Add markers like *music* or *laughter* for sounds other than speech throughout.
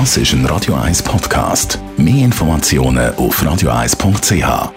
Das ist ein Radio 1 Podcast. Mehr Informationen auf radio1.ch.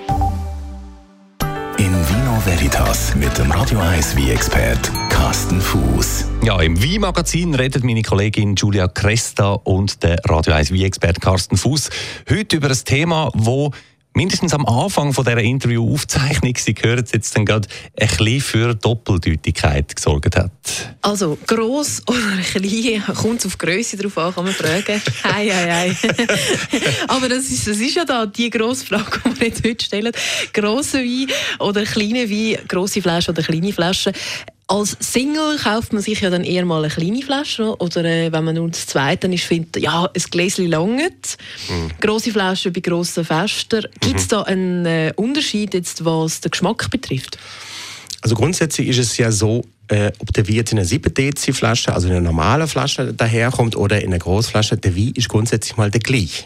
In Vino Veritas mit dem Radio 1 wie expert Carsten Fuß. Ja, im Wein-Magazin redet meine Kollegin Julia Cresta und der Radio 1 wie expert Carsten Fuß heute über ein Thema, wo mindestens am Anfang von dieser Interviewaufzeichnung, Sie hören es jetzt dann gerade, ein bisschen für Doppeldeutigkeit gesorgt hat. Also, gross oder *laughs* klein, kommt es auf Größe drauf an, kann man fragen. Hei, hei, hei. *laughs* Aber das ist, das ist ja da die grosse Frage, die wir jetzt heute stellen. Grosse Wein oder kleine Wein, grosse Flaschen oder kleine Flaschen. Als Single kauft man sich ja dann eher mal eine kleine Flasche oder äh, wenn man nur das Zweite ist, findet ja, ein Gläschen langt. Mhm. Grosse Flaschen bei grossen Festen. Gibt es mhm. da einen äh, Unterschied, jetzt, was den Geschmack betrifft? Also grundsätzlich ist es ja so, äh, ob der Wein jetzt in einer 7 Dezi Flasche, also in einer normalen Flasche daherkommt oder in einer Großflasche, der Wein ist grundsätzlich mal der gleiche.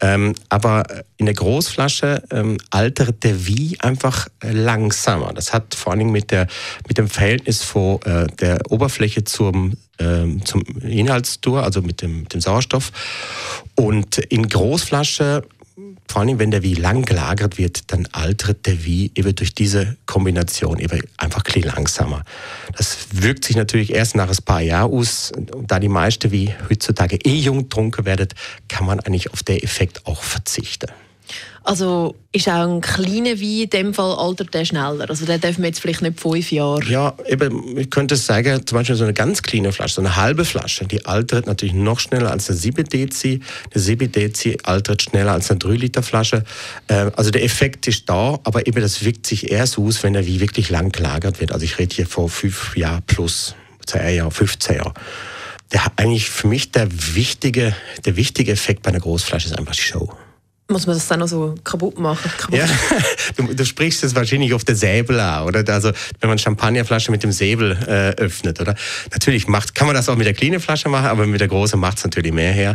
Ähm, aber in der Großflasche ähm, altert der Wie einfach langsamer. Das hat vor allen Dingen mit, der, mit dem Verhältnis von äh, der Oberfläche zum, ähm, zum Inhaltsdur, also mit dem, mit dem Sauerstoff. Und in Großflasche vor allem wenn der wie lang gelagert wird, dann altert der wie eben durch diese Kombination eben einfach ein bisschen langsamer. Das wirkt sich natürlich erst nach ein paar Jahren aus. Da die meisten wie heutzutage eh jung getrunken werden, kann man eigentlich auf den Effekt auch verzichten. Also ist auch ein kleiner Wein in dem Fall altert der schneller. Also der darf man jetzt vielleicht nicht fünf Jahre. Ja, eben, ich könnte sagen, zum Beispiel so eine ganz kleine Flasche, so eine halbe Flasche, die altert natürlich noch schneller als eine 7 Dezi. Eine 7 Dezi altert schneller als eine 3 Liter Flasche. Ähm, also der Effekt ist da, aber eben das wirkt sich erst aus, wenn der wie wirklich lang gelagert wird. Also ich rede hier vor fünf Jahren plus, 10 Jahre, 15 Jahren. Der, eigentlich für mich der wichtige, der wichtige Effekt bei einer Großflasche ist einfach die Show. Muss man das dann noch so kaputt machen? Kaputt? Ja, du, du, sprichst es wahrscheinlich auf der Säbel an, oder? Also, wenn man Champagnerflasche mit dem Säbel äh, öffnet, oder? Natürlich macht, kann man das auch mit der kleinen Flasche machen, aber mit der großen macht es natürlich mehr her.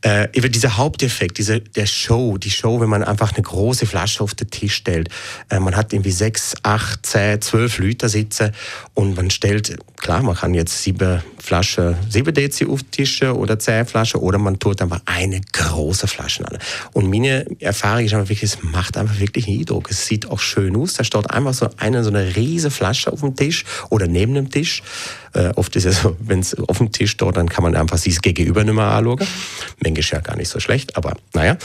Äh, über dieser Haupteffekt, diese, der Show, die Show, wenn man einfach eine große Flasche auf den Tisch stellt. Äh, man hat irgendwie sechs, acht, zehn, zwölf Liter sitzen und man stellt, klar, man kann jetzt sieben Flaschen, sieben Dezi auf den Tisch oder zehn Flaschen oder man tut einfach eine große Flasche an. Und meine meine Erfahrung ist einfach wirklich, es macht einfach wirklich Eindruck. Es sieht auch schön aus. Da steht einfach so eine, so eine riesige Flasche auf dem Tisch oder neben dem Tisch. Äh, oft ist es so, wenn es auf dem Tisch steht, dann kann man einfach sich Gegenüber nicht mehr anschauen. Ist ja gar nicht so schlecht, aber naja.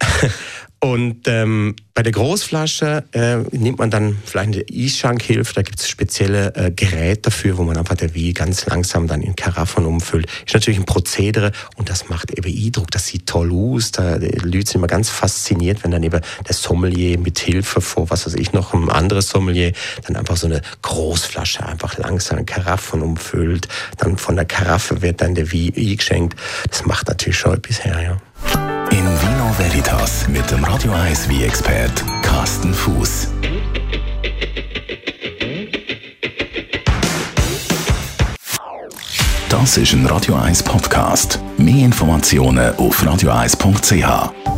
*laughs* Und ähm, bei der Großflasche äh, nimmt man dann vielleicht eine Eisschankhilfe, da gibt es spezielle äh, Geräte dafür, wo man einfach der Wie ganz langsam dann in Karaffen umfüllt. Ist natürlich ein Prozedere und das macht eben Eindruck, das sieht toll aus. Da, die Leute sind immer ganz fasziniert, wenn dann eben der Sommelier mit Hilfe vor, was weiß ich, noch ein anderes Sommelier, dann einfach so eine Großflasche einfach langsam in Karaffen umfüllt. Dann von der Karaffe wird dann der Wie eingeschenkt. Das macht natürlich schon etwas her, ja. In Vino Veritas mit dem Radio 1 wie expert Carsten Fuß. Das ist ein Radio 1 Podcast. Mehr Informationen auf radio1.ch.